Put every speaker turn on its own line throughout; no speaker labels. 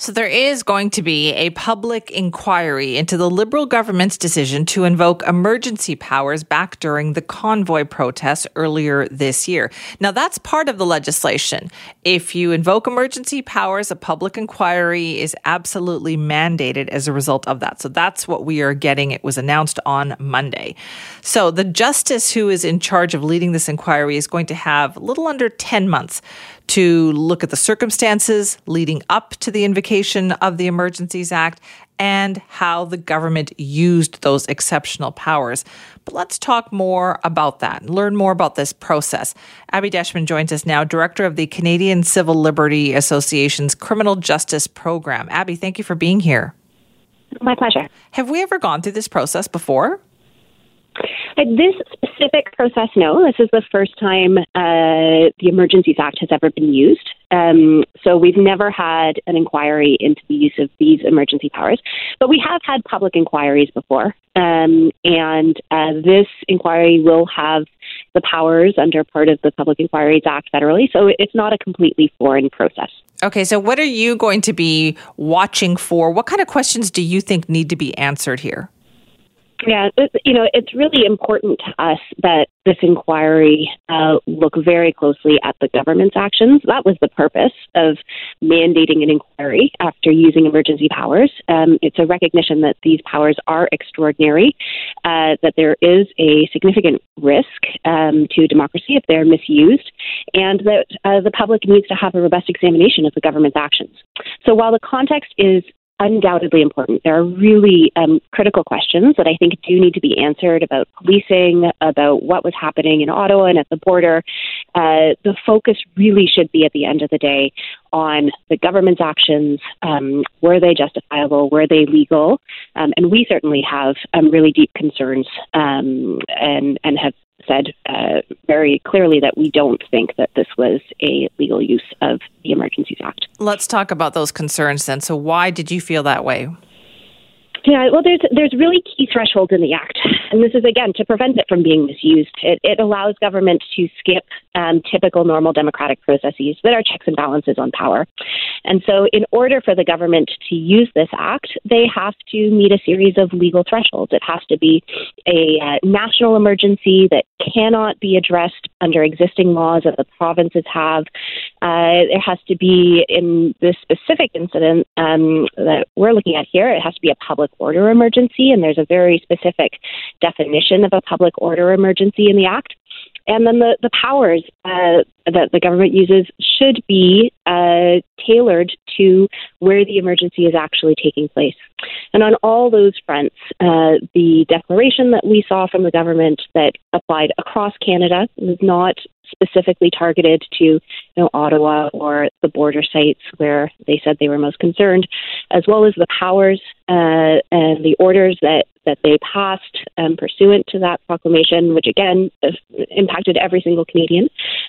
So, there is going to be a public inquiry into the Liberal government's decision to invoke emergency powers back during the convoy protests earlier this year. Now, that's part of the legislation. If you invoke emergency powers, a public inquiry is absolutely mandated as a result of that. So, that's what we are getting. It was announced on Monday. So, the justice who is in charge of leading this inquiry is going to have a little under 10 months to look at the circumstances leading up to the invocation of the Emergencies Act and how the government used those exceptional powers. But let's talk more about that, and learn more about this process. Abby Deshman joins us now, director of the Canadian Civil Liberty Association's Criminal Justice Program. Abby, thank you for being here.
My pleasure.
Have we ever gone through this process before?
This specific process, no. This is the first time uh, the Emergencies Act has ever been used. Um, so we've never had an inquiry into the use of these emergency powers, but we have had public inquiries before. Um, and uh, this inquiry will have the powers under part of the Public Inquiries Act federally. So it's not a completely foreign process.
Okay, so what are you going to be watching for? What kind of questions do you think need to be answered here?
Yeah, you know, it's really important to us that this inquiry uh, look very closely at the government's actions. That was the purpose of mandating an inquiry after using emergency powers. Um, it's a recognition that these powers are extraordinary, uh, that there is a significant risk um, to democracy if they're misused, and that uh, the public needs to have a robust examination of the government's actions. So while the context is undoubtedly important. There are really um, critical questions that I think do need to be answered about policing, about what was happening in Ottawa and at the border. Uh, the focus really should be at the end of the day on the government's actions. Um, were they justifiable? Were they legal? Um, and we certainly have um, really deep concerns um, and and have said uh, very clearly that we don't think that this was a legal use of the Emergencies Act.
Let's talk about those concerns then. So, why did you feel that way?
Yeah, well, there's there's really key thresholds in the act, and this is again to prevent it from being misused. It, it allows government to skip um, typical normal democratic processes that are checks and balances on power, and so in order for the government to use this act, they have to meet a series of legal thresholds. It has to be a uh, national emergency that cannot be addressed under existing laws that the provinces have. Uh, there has to be in this specific incident um, that we're looking at here. It has to be a public order emergency, and there's a very specific definition of a public order emergency in the Act. And then the, the powers uh, that the government uses should be uh, tailored to where the emergency is actually taking place. And on all those fronts, uh, the declaration that we saw from the government that applied across Canada was not specifically targeted to you know, Ottawa or the border sites where they said they were most concerned, as well as the powers uh, and the orders that, that they passed um, pursuant to that proclamation, which again impacted every single Canadian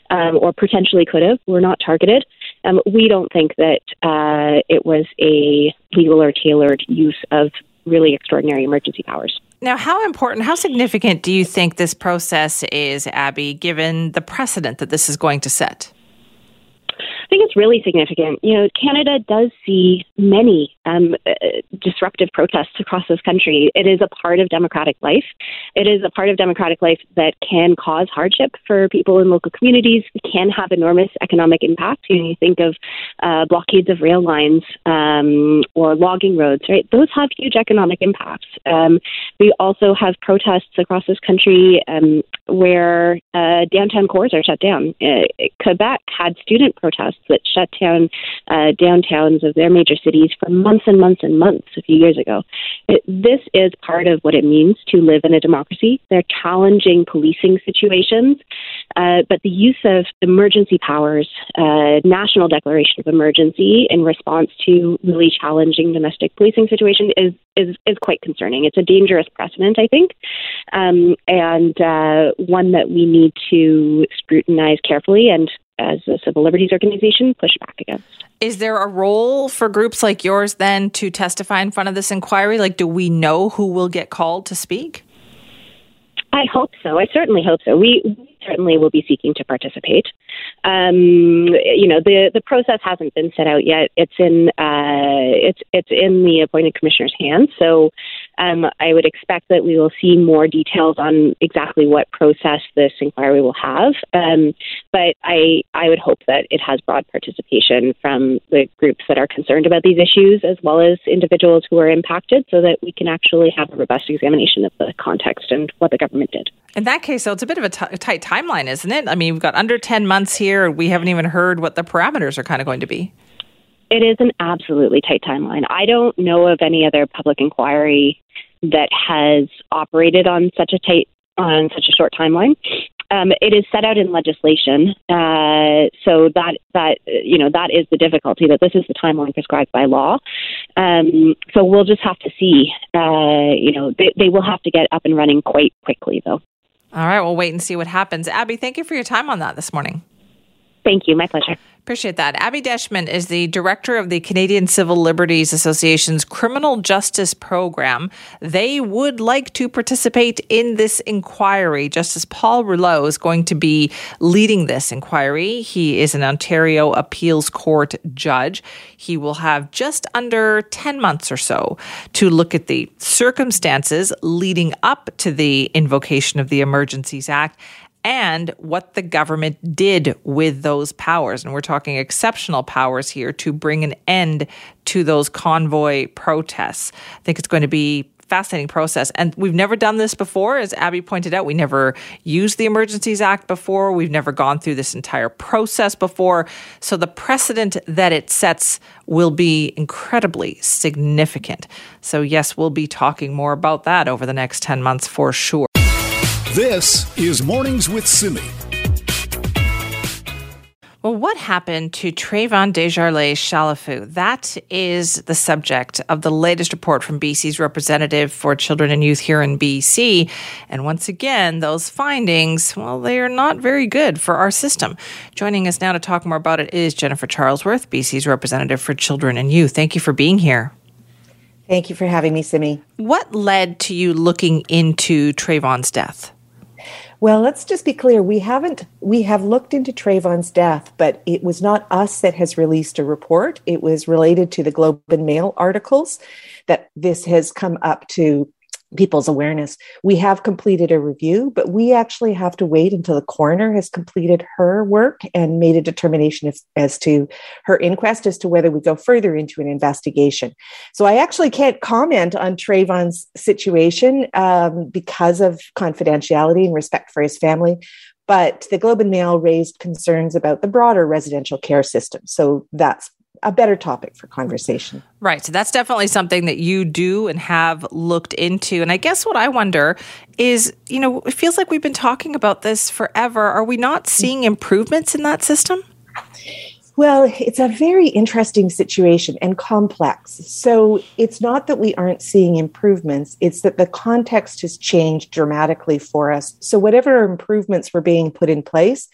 um, or potentially could have, were not targeted. Um, we don't think that uh, it was a legal or tailored use of really extraordinary emergency powers.
Now, how important, how significant do you think this process is, Abby, given the precedent that this is going to set?
I think it's really significant. You know, Canada does see many um, uh, disruptive protests across this country. It is a part of democratic life. It is a part of democratic life that can cause hardship for people in local communities. It can have enormous economic impact. You, know, you think of uh, blockades of rail lines um, or logging roads, right? Those have huge economic impacts. Um, we also have protests across this country um, where uh, downtown cores are shut down. Uh, Quebec had student protests that shut down uh, downtowns of their major cities for months and months and months a few years ago. It, this is part of what it means to live in a democracy. They're challenging policing situations, uh, but the use of emergency powers, uh, national declaration of emergency in response to really challenging domestic policing situation is is is quite concerning. It's a dangerous precedent, I think, um, and uh, one that we need to scrutinize carefully and as a civil liberties organization push back against.
Is there a role for groups like yours then to testify in front of this inquiry? Like, do we know who will get called to speak?
I hope so. I certainly hope so. We certainly will be seeking to participate. Um, you know, the the process hasn't been set out yet. It's in uh, it's it's in the appointed commissioner's hands. So um, I would expect that we will see more details on exactly what process this inquiry will have. Um, but I I would hope that it has broad participation from the groups that are concerned about these issues, as well as individuals who are impacted, so that we can actually have a robust examination of the context and what the government did.
In that case, though, it's a bit of a, tight timeline, isn't it? I mean, we've got under 10 months here. We haven't even heard what the parameters are kind of going to be.
It is an absolutely tight timeline. I don't know of any other public inquiry that has operated on such a tight on such a short timeline. Um, it is set out in legislation, uh, so that that you know that is the difficulty. That this is the timeline prescribed by law. Um, so we'll just have to see. Uh, you know, they, they will have to get up and running quite quickly, though.
All right, we'll wait and see what happens. Abby, thank you for your time on that this morning.
Thank you. My pleasure.
Appreciate that. Abby Deshman is the director of the Canadian Civil Liberties Association's Criminal Justice Program. They would like to participate in this inquiry. Justice Paul Rouleau is going to be leading this inquiry. He is an Ontario Appeals Court judge. He will have just under 10 months or so to look at the circumstances leading up to the invocation of the Emergencies Act and what the government did with those powers. And we're talking exceptional powers here to bring an end to those convoy protests. I think it's going to be fascinating process. And we've never done this before. As Abby pointed out, we never used the Emergencies Act before. We've never gone through this entire process before. So the precedent that it sets will be incredibly significant. So, yes, we'll be talking more about that over the next 10 months for sure.
This is Mornings with Simi.
Well, what happened to Traevon Desjarlais Chalifoux? That is the subject of the latest report from BC's representative for children and youth here in BC. And once again, those findings, well, they are not very good for our system. Joining us now to talk more about it is Jennifer Charlesworth, BC's representative for children and youth. Thank you for being here.
Thank you for having me, Simi.
What led to you looking into Traevon's death?
Well, let's just be clear. We haven't, we have looked into Traevon's death, but it was not us that has released a report. It was related to the Globe and Mail articles that this has come up to people's awareness. We have completed a review, but we actually have to wait until the coroner has completed her work and made a determination as, as to her inquest as to whether we go further into an investigation. So I actually can't comment on Traevon's situation um, because of confidentiality and respect for his family. But the Globe and Mail raised concerns about the broader residential care system. So that's a better topic for conversation.
Right. So that's definitely something that you do and have looked into. And I guess what I wonder is, you know, it feels like we've been talking about this forever. Are we not seeing improvements in that system?
Well, it's a very interesting situation and complex. So it's not that we aren't seeing improvements, it's that the context has changed dramatically for us. So, whatever improvements were being put in place,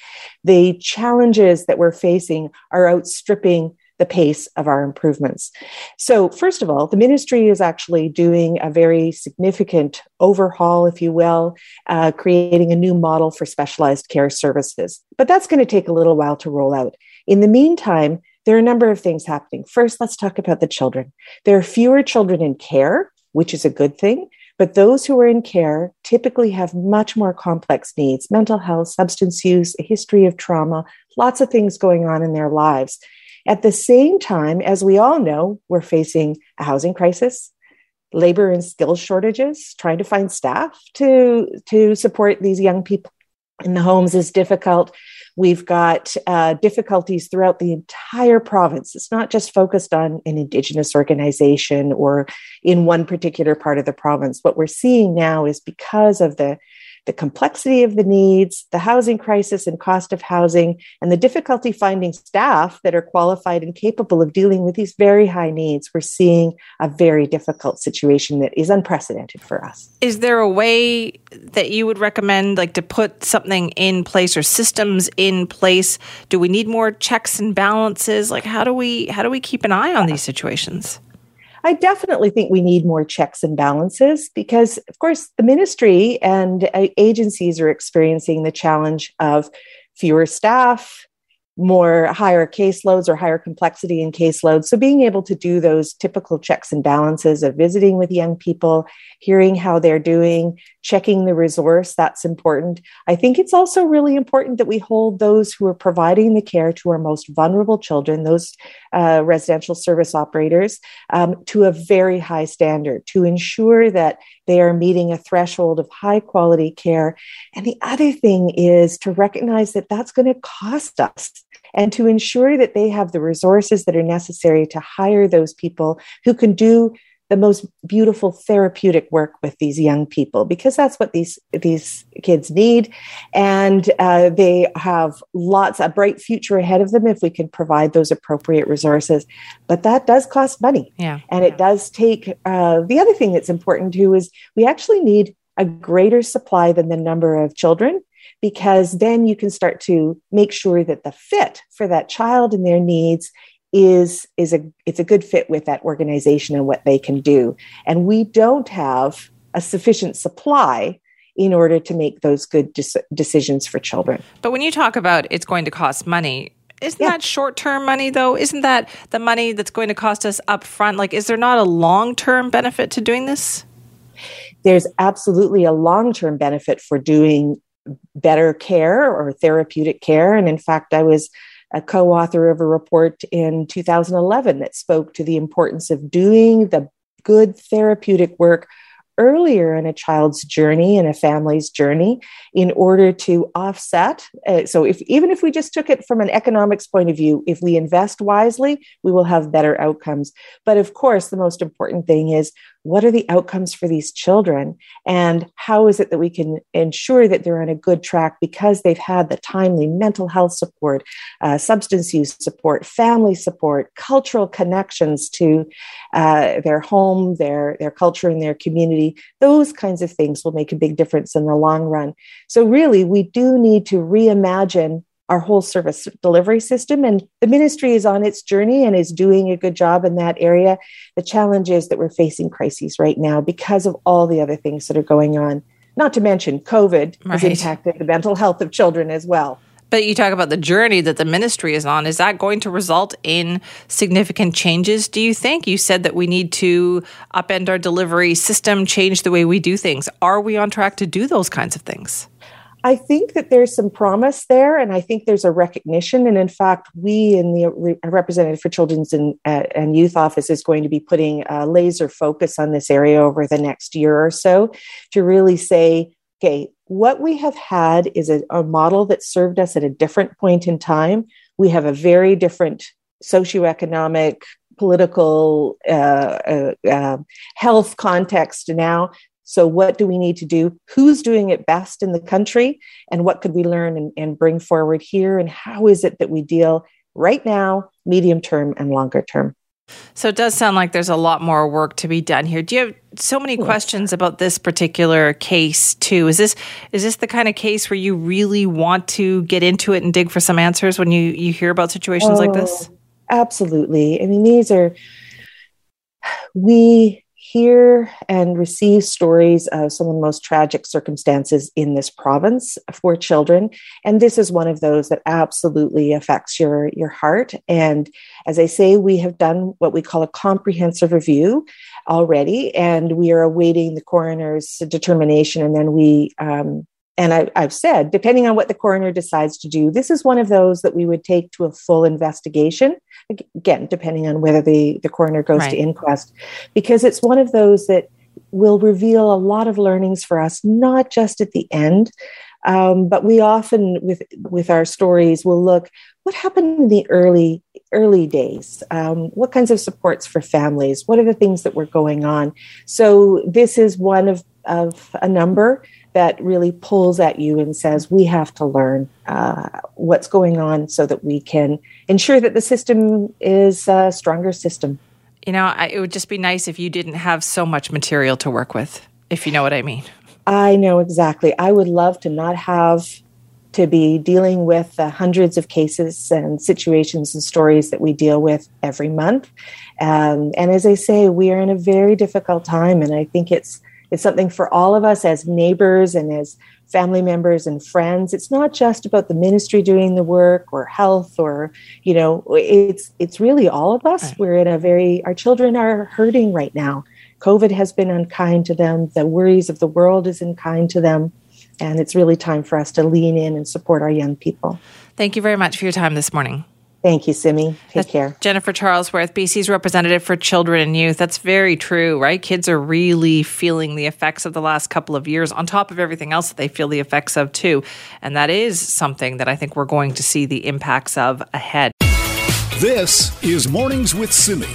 the challenges that we're facing are outstripping the pace of our improvements. So, first of all, the ministry is actually doing a very significant overhaul, if you will, uh, creating a new model for specialized care services. But that's going to take a little while to roll out. In the meantime, there are a number of things happening. First, let's talk about the children. There are fewer children in care, which is a good thing. But those who are in care typically have much more complex needs mental health, substance use, a history of trauma, lots of things going on in their lives. At the same time, as we all know, we're facing a housing crisis, labor and skills shortages, trying to find staff to, to support these young people in the homes is difficult. We've got uh, difficulties throughout the entire province. It's not just focused on an Indigenous organization or in one particular part of the province. What we're seeing now is because of the the complexity of the needs, the housing crisis and cost of housing, and the difficulty finding staff that are qualified and capable of dealing with these very high needs, we're seeing a very difficult situation that is unprecedented for us.
Is there a way that you would recommend, like to put something in place or systems in place? Do we need more checks and balances? Like, how do we how do we keep an eye on these situations?
I definitely think we need more checks and balances because, of course, the ministry and uh, agencies are experiencing the challenge of fewer staff, more higher caseloads or higher complexity in caseloads. So, being able to do those typical checks and balances of visiting with young people, hearing how they're doing, checking the resource, that's important. I think it's also really important that we hold those who are providing the care to our most vulnerable children, those uh, residential service operators, um, to a very high standard to ensure that they are meeting a threshold of high quality care. And the other thing is to recognize that that's going to cost us and to ensure that they have the resources that are necessary to hire those people who can do the most beautiful therapeutic work with these young people because that's what these these kids need. And uh, they have lots a bright future ahead of them if we can provide those appropriate resources. But that does cost money.
Yeah.
And it does take uh, the other thing that's important too is we actually need a greater supply than the number of children because then you can start to make sure that the fit for that child and their needs is is a it's a good fit with that organization and what they can do. And we don't have a sufficient supply in order to make those good decisions for children.
But when you talk about it's going to cost money isn't yeah. that short term money though? Isn't that the money that's going to cost us up front like is there not a long term benefit to doing this?
There's absolutely a long term benefit for doing better care or therapeutic care. And in fact i was a co author of a report in 2011 that spoke to the importance of doing the good therapeutic work earlier in a child's journey and a family's journey in order to offset uh, so if even if we just took it from an economics point of view if we invest wisely we will have better outcomes. But of course the most important thing is what are the outcomes for these children? And how is it that we can ensure that they're on a good track because they've had the timely mental health support uh, substance use support family support cultural connections to uh, their home their their culture and their community? Those kinds of things will make a big difference in the long run. So really we do need to reimagine our whole service delivery system. And the ministry is on its journey and is doing a good job in that area. The challenge is that we're facing crises right now because of all the other things that are going on. Not to mention, COVID right. has impacted the mental health of children as well.
But you talk about the journey that the ministry is on. Is that going to result in significant changes, do you think? You said that we need to upend our delivery system, change the way we do things. Are we on track to do those kinds of things?
I think that there's some promise there, and I think there's a recognition. And in fact, we in the Re- Representative for Children's and, uh, and Youth Office is going to be putting a laser focus on this area over the next year or so to really say, okay, what we have had is a, a model that served us at a different point in time. We have a very different socioeconomic political uh, uh, uh, health context now so, what do we need to do? Who's doing it best in the country? And what could we learn and, and bring forward here? And how is it that we deal right now, medium term, and longer term?
So it does sound like there's a lot more work to be done here. Do you have so many questions about this particular case too? Is this is this the kind of case where you really want to get into it and dig for some answers when you you hear about situations oh, like this? Oh,
absolutely. I mean, these are we hear and receive stories of some of the most tragic circumstances in this province for children. And this is one of those that absolutely affects your your heart. And as i say we have done what we call a comprehensive review already and we are awaiting the coroner's determination and then we um, and I, have said, depending on what the coroner decides to do, this is one of those that we would take to a full investigation. Again, depending on whether the, the coroner goes right. to inquest, because it's one of those that will reveal a lot of learnings for us, not just at the end, um, but we often with with our stories will look what happened in the early early days? Um, what kinds of supports for families? What are the things that were going on? So this is one of of a number that really pulls at you and says, we have to learn uh, what's going on so that we can ensure that the system is a stronger system.
You know, I, it would just be nice if you didn't have so much material to work with, if you know what I mean.
I know exactly. I would love to not have to be dealing with the hundreds of cases and situations and stories that we deal with every month. Um, and as I say, we are in a very difficult time, and I think it's it's something for all of us as neighbors and as family members and friends. It's not just about the ministry doing the work or health or you know it's it's really all of us. Right. We're in a very our children are hurting right now. COVID has been unkind to them. The worries of the world is unkind to them. And it's really time for us to lean in and support our young people.
Thank you very much for your time this morning.
Thank you, Simi. Take
That's
care.
Jennifer Charlesworth, BC's representative for children and youth. That's very true, right? Kids are really feeling the effects of the last couple of years on top of everything else that they feel the effects of too. And that is something that I think we're going to see the impacts of ahead.
This is Mornings with Simi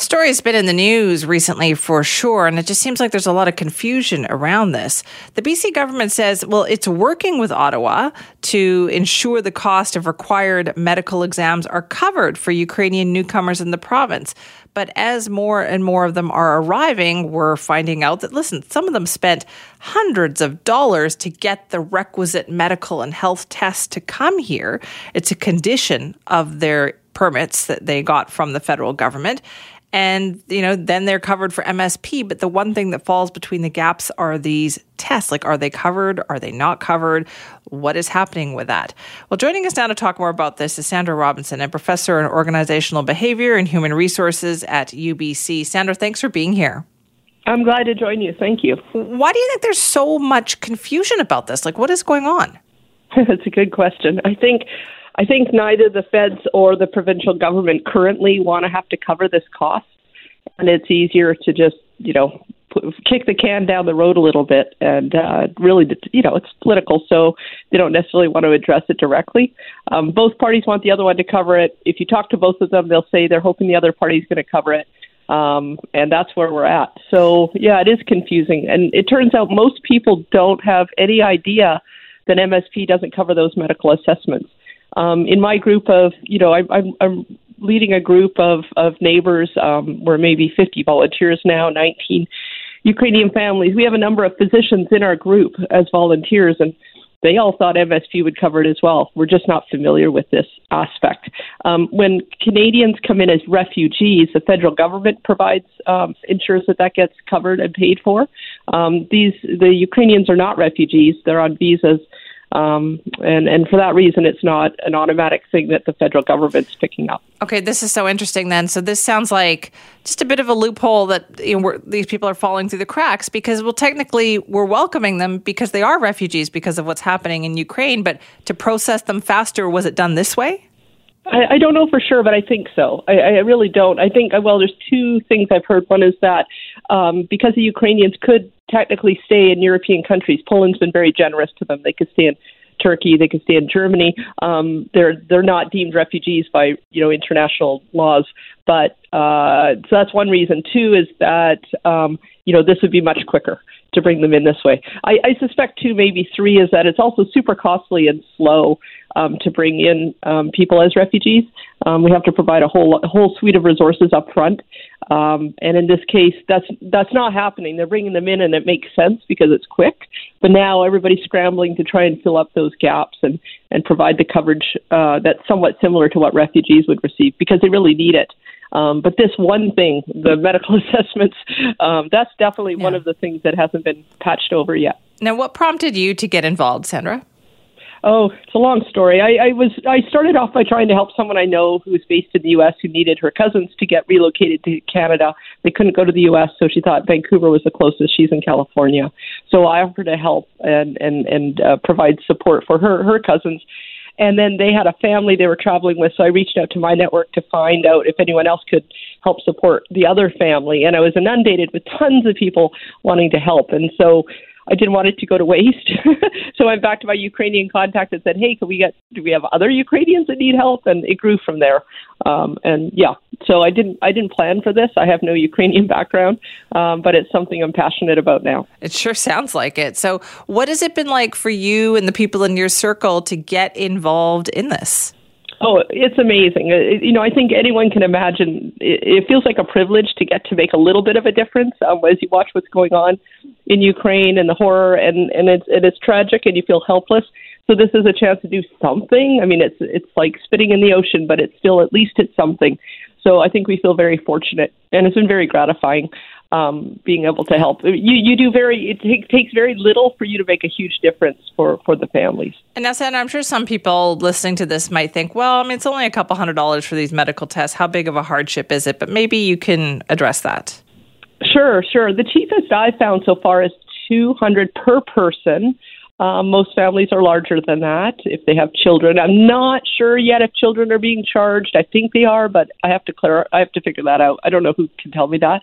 story has been in the news recently for sure, and it just seems like there's a lot of confusion around this. The BC government says, well, it's working with Ottawa to ensure the cost of required medical exams are covered for Ukrainian newcomers in the province. But as more and more of them are arriving, we're finding out that, listen, some of them spent hundreds of dollars to get the requisite medical and health tests to come here. It's a condition of their permits that they got from the federal government and you know then they're covered for MSP but the one thing that falls between the gaps are these tests. Like are they covered? Are they not covered? What is happening with that? Well joining us now to talk more about this is Sandra Robinson a professor in organizational behavior and human resources at UBC Sandra thanks for being here.
I'm glad to join you. Thank you.
Why do you think there's so much confusion about this? Like what is going on
That's a good question I think I think neither the feds or the provincial government currently want to have to cover this cost, and it's easier to just you know kick the can down the road a little bit, and uh, really you know it's political, so they don't necessarily want to address it directly. Um, both parties want the other one to cover it. If you talk to both of them, they'll say they're hoping the other party is going to cover it. Um, and that's where we're at. So, yeah, it is confusing. And it turns out most people don't have any idea that MSP doesn't cover those medical assessments um, in my group of, you know, I, I'm, I'm leading a group of, of neighbors. Um, we're maybe 50 volunteers now, 19 Ukrainian families. We have a number of physicians in our group as volunteers, and they all thought MSP would cover it as well. We're just not familiar with this aspect. Um, when Canadians come in as refugees, the federal government provides um, ensures that that gets covered and paid for. Um, these the Ukrainians are not refugees; they're on visas um, and and for that reason, it's not an automatic thing that the federal government's picking up.
Okay, this is so interesting. Then, so this sounds like just a bit of a loophole that you know, these people are falling through the cracks because, well, technically, we're welcoming them because they are refugees because of what's happening in Ukraine. But to process them faster, was it done this way?
I, I don't know for sure, but I think so. I, I really don't. I think well, there's two things I've heard. One is that um, because the Ukrainians could technically stay in European countries, Poland's been very generous to them. They could stay in Turkey, they could stay in Germany. Um, they're they're not deemed refugees by you know international laws, but uh, so that's one reason. Two is that um, you know this would be much quicker to bring them in this way. I, I suspect too, maybe three is that it's also super costly and slow um, to bring in um, people as refugees. Um, we have to provide a whole a whole suite of resources up front, um, and in this case, that's that's not happening. They're bringing them in, and it makes sense because it's quick. But now everybody's scrambling to try and fill up those gaps and and provide the coverage uh, that's somewhat similar to what refugees would receive because they really need it. Um, but this one thing, the medical assessments, um, that's definitely yeah. one of the things that hasn't been patched over yet.
Now, what prompted you to get involved, Sandra?
Oh, it's a long story. I, I was I started off by trying to help someone I know who was based in the U.S. who needed her cousins to get relocated to Canada. They couldn't go to the U.S., so she thought Vancouver was the closest. She's in California, so I offered to help and and and uh, provide support for her her cousins. And then they had a family they were traveling with, so I reached out to my network to find out if anyone else could help support the other family. And I was inundated with tons of people wanting to help. And so I didn't want it to go to waste. so I went back to my Ukrainian contact and said, "Hey, can we get? Do we have other Ukrainians that need help?" And it grew from there. Um, and yeah, so I didn't I didn't plan for this. I have no Ukrainian background, um, but it's something I'm passionate about now.
It sure sounds like it. So, what has it been like for you and the people in your circle to get involved in this?
Oh, it's amazing. It, you know, I think anyone can imagine. It, it, feels like a privilege to get to make a little bit of a difference um, as you watch what's going on in Ukraine and the horror, and and it's it is tragic, and you feel helpless. So this is a chance to do something. I mean, it's it's like spitting in the ocean, but it's still at least it's something. So I think we feel very fortunate, and it's been very gratifying um, being able to help. You you do very it take, takes very little for you to make a huge difference for for the families.
And now, Sandra, I'm sure some people listening to this might think, well, I mean, it's only a couple hundred dollars for these medical tests. How big of a hardship is it? But maybe you can address that.
Sure, sure. The cheapest I've found so far is 200 per person. Um, most families are larger than that if they have children. I'm not sure yet if children are being charged. I think they are, but I have to clear. I have to figure that out. I don't know who can tell me that.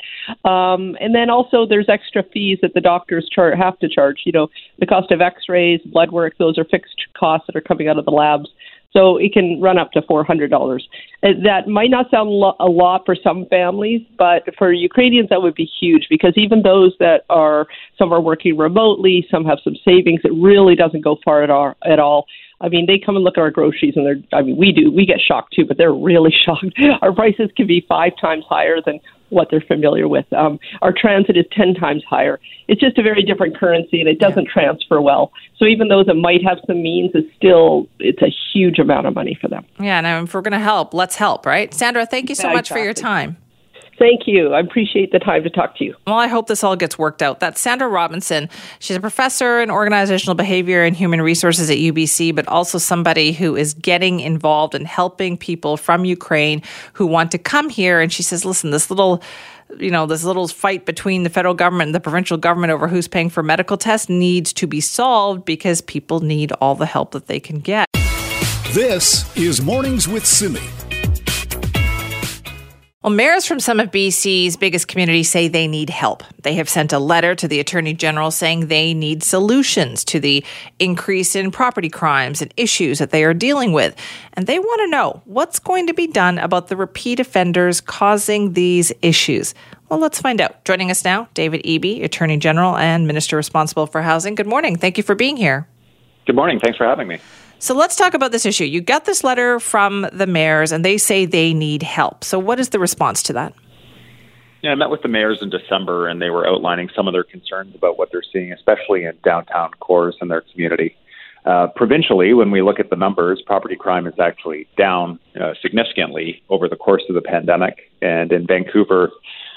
Um, and then also there's extra fees that the doctors char- have to charge. You know, the cost of X-rays, blood work. Those are fixed costs that are coming out of the labs. So it can run up to $400. Uh, that might not sound lo- a lot for some families, but for Ukrainians, that would be huge because even those that are, some are working remotely, some have some savings, it really doesn't go far at all. At all. I mean, they come and look at our groceries and they're, I mean, we do, we get shocked too, but they're really shocked. Our prices can be five times higher than what they're familiar with. Um, our transit is 10 times higher. It's just a very different currency and it doesn't yeah. transfer well. So even those that might have some means, it's still, it's a huge amount of money for them.
Yeah, and if we're going to help, let's help, right? Sandra, thank you so yeah, much exactly. for your time.
Thank you. I appreciate the time to talk to you.
Well, I hope this all gets worked out. That's Sandra Robinson. She's a professor in organizational behavior and human resources at UBC, but also somebody who is getting involved in helping people from Ukraine who want to come here. And she says, listen, this little you know, this little fight between the federal government and the provincial government over who's paying for medical tests needs to be solved because people need all the help that they can get.
This is Mornings with Simi.
Well, mayors from some of BC's biggest communities say they need help. They have sent a letter to the Attorney General saying they need solutions to the increase in property crimes and issues that they are dealing with. And they want to know what's going to be done about the repeat offenders causing these issues. Well, let's find out. Joining us now, David Eby, Attorney General and Minister responsible for housing. Good morning. Thank you for being here.
Good morning. Thanks for having me.
So let's talk about this issue. You got this letter from the mayors, and they say they need help. So, what is the response to that?
Yeah, I met with the mayors in December, and they were outlining some of their concerns about what they're seeing, especially in downtown cores and their community. Uh, provincially, when we look at the numbers, property crime is actually down uh, significantly over the course of the pandemic, and in Vancouver,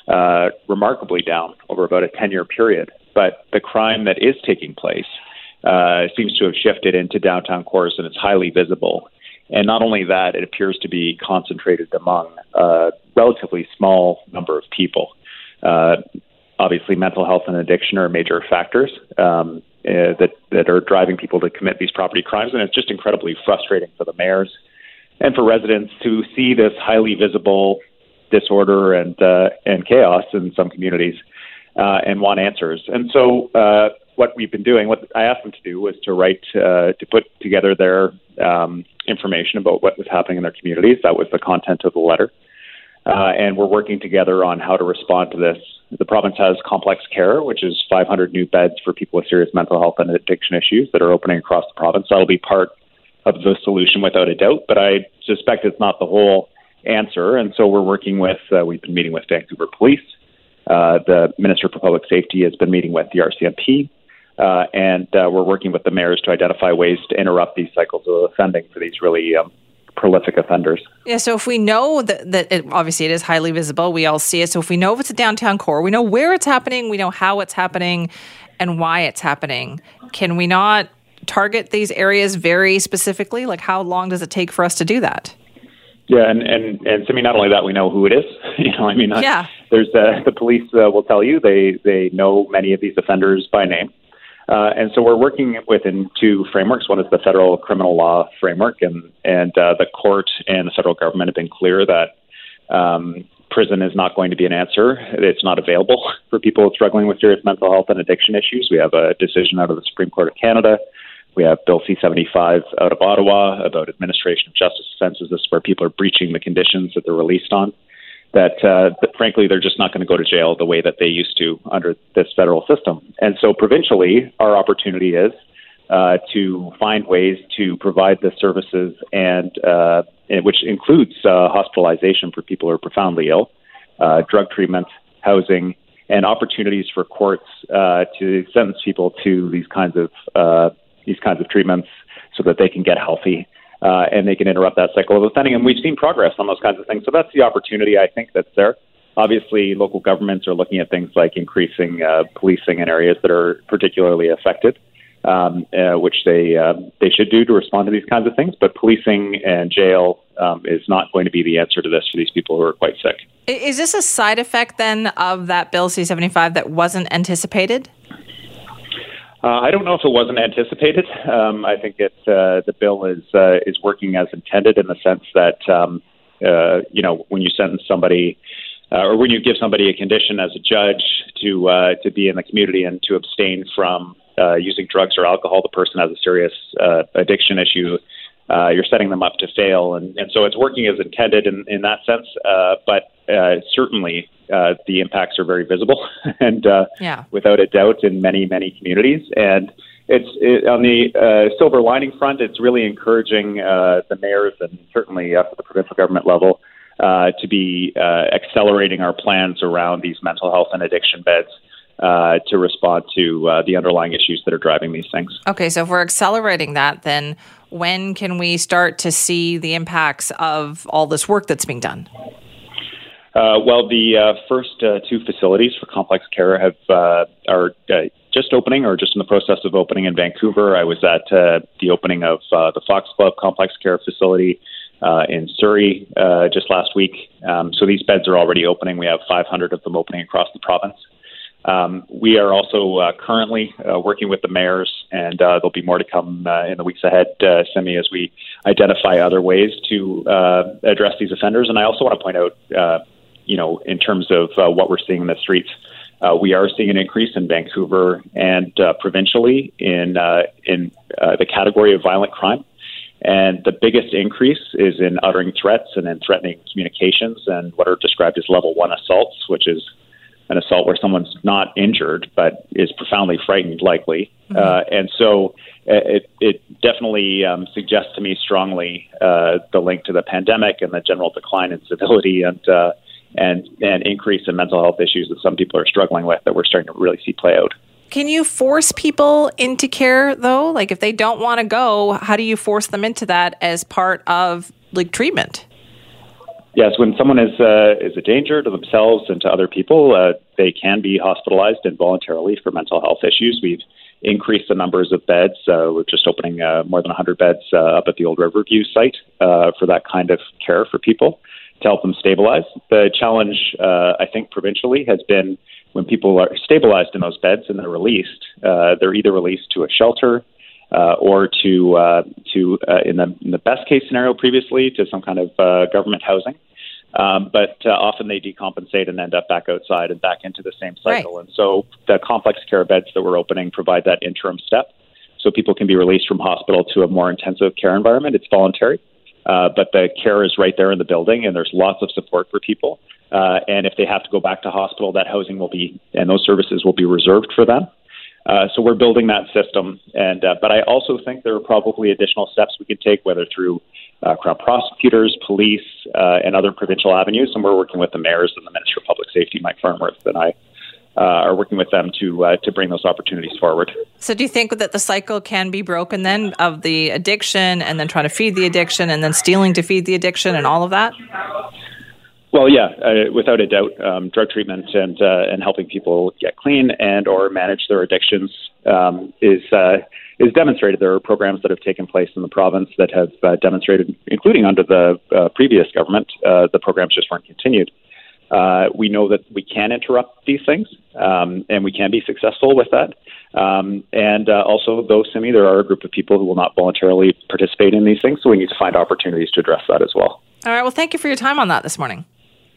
uh, remarkably down over about a 10 year period. But the crime that is taking place uh, seems to have shifted into downtown cores and it's highly visible. And not only that, it appears to be concentrated among a relatively small number of people. Uh, obviously, mental health and addiction are major factors um, uh, that that are driving people to commit these property crimes, and it's just incredibly frustrating for the mayors and for residents to see this highly visible disorder and uh, and chaos in some communities uh, and want answers. And so, uh, what we've been doing, what I asked them to do was to write, uh, to put together their um, information about what was happening in their communities. That was the content of the letter. Uh, and we're working together on how to respond to this. The province has complex care, which is 500 new beds for people with serious mental health and addiction issues that are opening across the province. That'll be part of the solution without a doubt, but I suspect it's not the whole answer. And so we're working with, uh, we've been meeting with Vancouver Police. Uh, the Minister for Public Safety has been meeting with the RCMP. Uh, and uh, we're working with the mayors to identify ways to interrupt these cycles of offending for these really um, prolific offenders.
Yeah, so if we know that, that it, obviously it is highly visible, we all see it. So if we know if it's a downtown core, we know where it's happening, we know how it's happening, and why it's happening. Can we not target these areas very specifically? Like, how long does it take for us to do that?
Yeah, and and and so I mean, not only that, we know who it is. you know, I mean, yeah. there's uh, the police uh, will tell you they they know many of these offenders by name. Uh, and so we're working within two frameworks. One is the federal criminal law framework, and and uh, the court and the federal government have been clear that um, prison is not going to be an answer. It's not available for people struggling with serious mental health and addiction issues. We have a decision out of the Supreme Court of Canada. We have Bill C 75 out of Ottawa about administration of justice offences. This is where people are breaching the conditions that they're released on that, uh, that frankly they're just not going to go to jail the way that they used to under this federal system. And so provincially, our opportunity is uh, to find ways to provide the services and uh, which includes uh, hospitalization for people who are profoundly ill, uh, drug treatment, housing, and opportunities for courts uh, to sentence people to these kinds of uh, these kinds of treatments so that they can get healthy uh, and they can interrupt that cycle of offending. And we've seen progress on those kinds of things. So that's the opportunity I think that's there. Obviously, local governments are looking at things like increasing uh, policing in areas that are particularly affected um, uh, which they uh, they should do to respond to these kinds of things. But policing and jail um, is not going to be the answer to this for these people who are quite sick.
Is this a side effect then of that Bill C seventy five that wasn't anticipated?
Uh, I don't know if it wasn't anticipated. Um, I think it, uh, the bill is uh, is working as intended in the sense that um, uh, you know when you sentence somebody. Uh, or when you give somebody a condition as a judge to uh, to be in the community and to abstain from uh, using drugs or alcohol, the person has a serious uh, addiction issue. Uh, you're setting them up to fail, and, and so it's working as intended in, in that sense. Uh, but uh, certainly, uh, the impacts are very visible, and uh,
yeah.
without a doubt, in many many communities. And it's it, on the uh, silver lining front. It's really encouraging uh, the mayors and certainly up at the provincial government level uh, to be uh, accelerating our plans around these mental health and addiction beds uh, to respond to uh, the underlying issues that are driving these things.
Okay, so if we're accelerating that, then when can we start to see the impacts of all this work that's being done?
Uh, well, the uh, first uh, two facilities for complex care have uh, are just opening or just in the process of opening in Vancouver. I was at the opening of the Foxglove Complex Care Facility. in Surrey just last week. Um, so these beds are already opening. We have 500 of them opening across the province. Um, we are also uh, currently uh, working with the mayors, and uh, there'll be more to come uh, in the weeks ahead, uh, Simi, as we identify other ways to uh, address these offenders. And I also want to point out, uh, you know, in terms of uh, what we're seeing in the streets, uh, we are seeing an increase in Vancouver and uh, provincially in uh, in uh, the category of violent crime. And the biggest increase is in uttering threats and in threatening communications and what are described as level one assaults, which is an assault where someone's not injured but is profoundly frightened, likely. Mm-hmm. Uh, and so uh, it, it definitely um, suggests to me strongly uh, the link to the pandemic and the general decline in civility and uh, and and increase in mental health issues that some people are struggling with that we're starting to really see play out.
Can you force people into care though? Like if they don't want to go, how do you force them into that as part of like treatment?
Yes, when someone is uh, is a danger to themselves and to other people, uh, they can be hospitalized involuntarily for mental health issues. We've increased the numbers of beds. Uh, we're just opening uh, more than 100 beds uh, up at the old Riverview site uh, for that kind of care for people to help them stabilize. The challenge, uh, I think, provincially has been when people are stabilized in those beds and they're released, uh, they're either released to a shelter uh, or to uh, to uh, in the in the best case scenario previously to some kind of uh, government housing. Um, but uh, often they decompensate and end up back outside and back into the same cycle.
Right.
And so the complex care beds that we're opening provide that interim step, so people can be released from hospital to a more intensive care environment. It's voluntary. Uh, but the care is right there in the building, and there's lots of support for people. Uh, and if they have to go back to hospital, that housing will be and those services will be reserved for them. Uh, so we're building that system, and uh, but I also think there are probably additional steps we could take, whether through uh, crown prosecutors, police, uh, and other provincial avenues. And we're working with the mayors and the Minister of Public Safety, Mike Farnworth, and I. Uh, are working with them to uh, to bring those opportunities forward.
So, do you think that the cycle can be broken then of the addiction, and then trying to feed the addiction, and then stealing to feed the addiction, and all of that?
Well, yeah, uh, without a doubt, um, drug treatment and uh, and helping people get clean and or manage their addictions um, is uh, is demonstrated. There are programs that have taken place in the province that have uh, demonstrated, including under the uh, previous government, uh, the programs just weren't continued. Uh, we know that we can interrupt these things, um, and we can be successful with that. Um, and uh, also, though, Simi, there are a group of people who will not voluntarily participate in these things, so we need to find opportunities to address that as well.
All right. Well, thank you for your time on that this morning.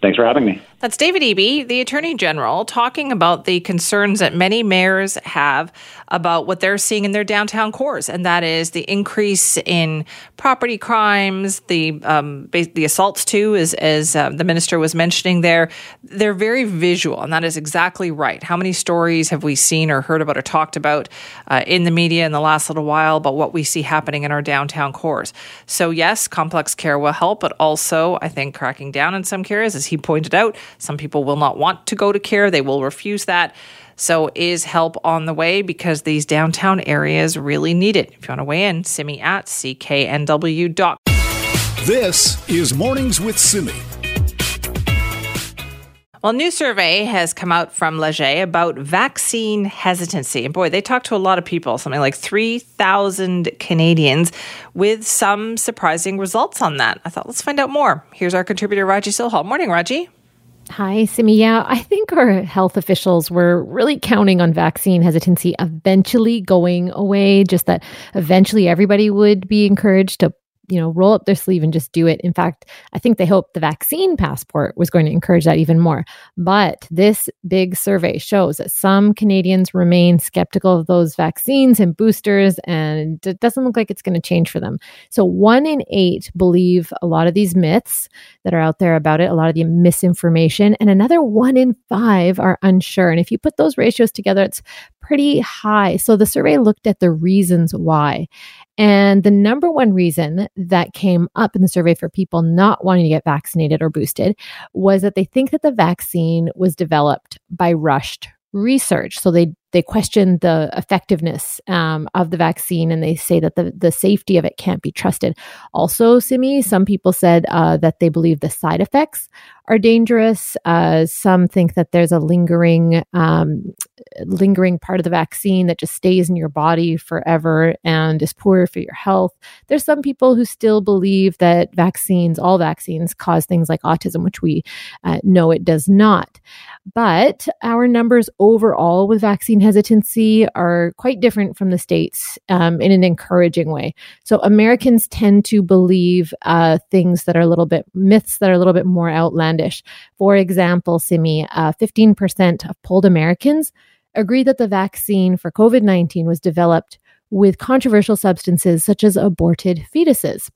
Thanks for having me.
That's David Eby, the Attorney General, talking about the concerns that many mayors have about what they're seeing in their downtown cores, and that is the increase in property crimes, the um, the assaults too, as as uh, the minister was mentioning there. They're very visual, and that is exactly right. How many stories have we seen or heard about or talked about uh, in the media in the last little while about what we see happening in our downtown cores? So yes, complex care will help, but also I think cracking down in some cares, as he pointed out, Some people will not want to go to care, they will refuse that. So, is help on the way because these downtown areas really need it? If you want to weigh in, simi at cknw.com.
This is Mornings with Simi.
Well, new survey has come out from Leger about vaccine hesitancy. And boy, they talked to a lot of people, something like 3,000 Canadians, with some surprising results on that. I thought, let's find out more. Here's our contributor, Raji Sohal. Morning, Raji.
Hi, Simi. Yeah, I think our health officials were really counting on vaccine hesitancy eventually going away, just that eventually everybody would be encouraged to you know, roll up their sleeve and just do it. In fact, I think they hoped the vaccine passport was going to encourage that even more. But this big survey shows that some Canadians remain skeptical of those vaccines and boosters, and it doesn't look like it's going to change for them. So, one in eight believe a lot of these myths that are out there about it, a lot of the misinformation, and another one in five are unsure. And if you put those ratios together, it's pretty high. So, the survey looked at the reasons why. And the number one reason that came up in the survey for people not wanting to get vaccinated or boosted was that they think that the vaccine was developed by rushed research. So they they question the effectiveness um, of the vaccine and they say that the, the safety of it can't be trusted. Also, Simi, some people said uh, that they believe the side effects are dangerous. Uh, some think that there's a lingering um, lingering part of the vaccine that just stays in your body forever and is poor for your health. There's some people who still believe that vaccines, all vaccines, cause things like autism, which we uh, know it does not. But our numbers overall with vaccine hesitancy are quite different from the states um, in an encouraging way. So Americans tend to believe uh, things that are a little bit myths that are a little bit more outlandish. For example, Simi, uh, 15% of polled Americans agree that the vaccine for COVID 19 was developed with controversial substances such as aborted fetuses.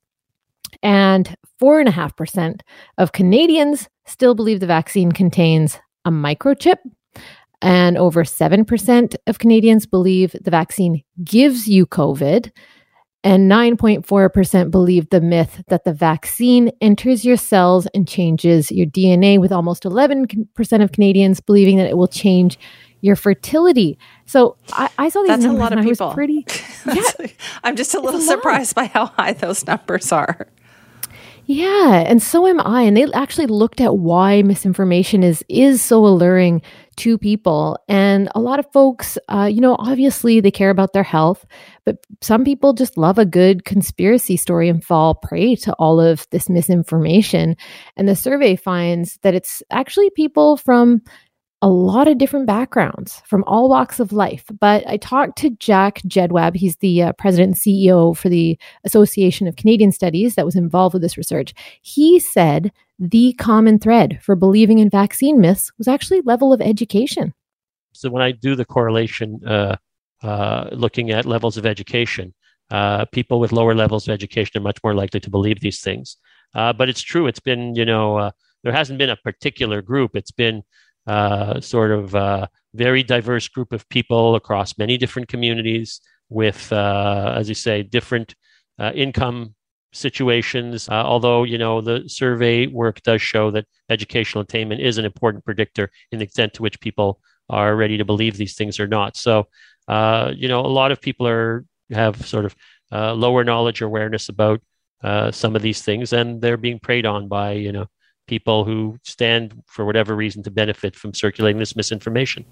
And 4.5% of Canadians still believe the vaccine contains a microchip. And over 7% of Canadians believe the vaccine gives you COVID. And 9.4% believe the myth that the vaccine enters your cells and changes your DNA, with almost 11% of Canadians believing that it will change your fertility. So I, I saw these
That's
numbers
a lot of people.
pretty.
yeah, I'm just a little surprised by how high those numbers are.
Yeah, and so am I. And they actually looked at why misinformation is is so alluring to people. And a lot of folks, uh, you know, obviously they care about their health, but some people just love a good conspiracy story and fall prey to all of this misinformation. And the survey finds that it's actually people from a lot of different backgrounds from all walks of life. But I talked to Jack Jedwab. He's the uh, president and CEO for the Association of Canadian Studies that was involved with this research. He said the common thread for believing in vaccine myths was actually level of education.
So when I do the correlation, uh, uh, looking at levels of education, uh, people with lower levels of education are much more likely to believe these things. Uh, but it's true. It's been, you know, uh, there hasn't been a particular group. It's been uh, sort of uh, very diverse group of people across many different communities with, as you say, different income situations. Uh, although, you know, the survey work does show that educational attainment is an important predictor in the extent to which people are ready to believe these things or not. So, uh, you know, a lot of people are have sort of lower knowledge or awareness about some of these things, and they're being preyed on by, you know, people who stand for whatever reason to benefit from circulating this misinformation.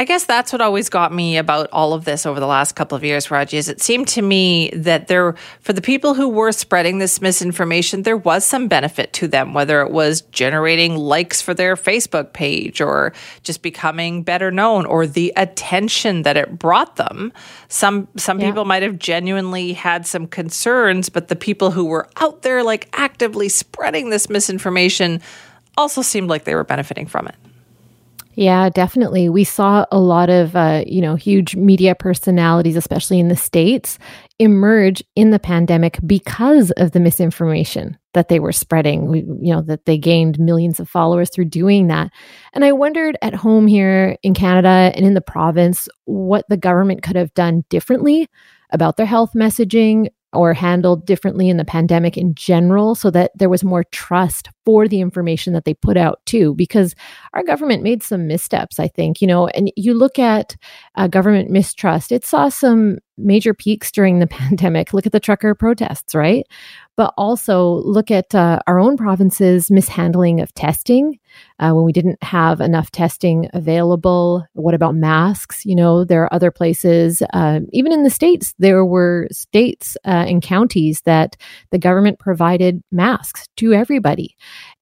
I guess that's what always got me about all of this over the last couple of years, Raji, is it seemed to me that there, for the people who were spreading this misinformation, there was some benefit to them, whether it was generating likes for their Facebook page or just becoming better known or the attention that it brought them. Some, some yeah. people might have genuinely had some concerns, but the people who were out there like actively spreading this misinformation also seemed like they were benefiting from it.
Yeah, definitely. We saw a lot of, uh, you know, huge media personalities, especially in the States, emerge in the pandemic because of the misinformation that they were spreading. We, you know, that they gained millions of followers through doing that. And I wondered at home here in Canada and in the province what the government could have done differently about their health messaging or handled differently in the pandemic in general so that there was more trust for the information that they put out too because our government made some missteps i think you know and you look at uh, government mistrust it saw some major peaks during the pandemic. Look at the trucker protests right? But also look at uh, our own province's mishandling of testing uh, when we didn't have enough testing available. What about masks? You know, there are other places, uh, even in the states, there were states uh, and counties that the government provided masks to everybody.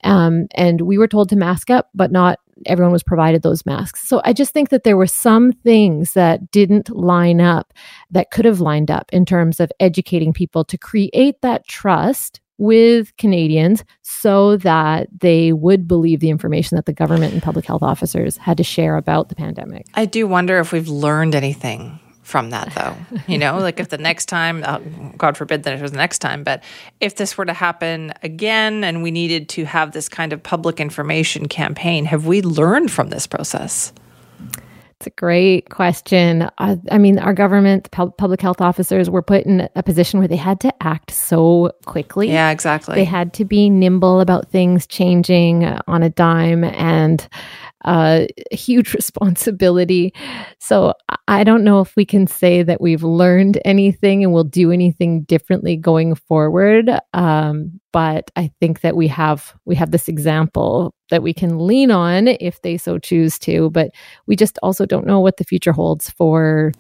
Um, and we were told to mask up, but not everyone was provided those masks. So I just think that there were some things that didn't line up that could have lined up in terms of educating people to create that trust with Canadians so that they would believe the information that the government and public health officers had to share about the pandemic.
I do wonder if we've learned anything from that though you know like if the next time uh, god forbid that it was the next time but if this were to happen again and we needed to have this kind of public information campaign have we learned from this process
it's a great question. Uh, I mean, our government, public health officers were put in a position where they had to act so quickly.
Yeah, exactly.
They had to be nimble about things changing on a dime. And uh, a huge responsibility. So I don't know if we can say that we've learned anything and we'll do anything differently going forward. Um, but I think that we have we have this example that we can lean on if they so choose to. But we just also don't know what the future holds for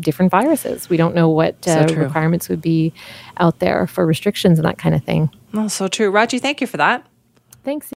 different viruses. We don't know what uh, so requirements would be out there for restrictions and that kind of thing.
Well, so true. Raji, thank you for that.
Thanks.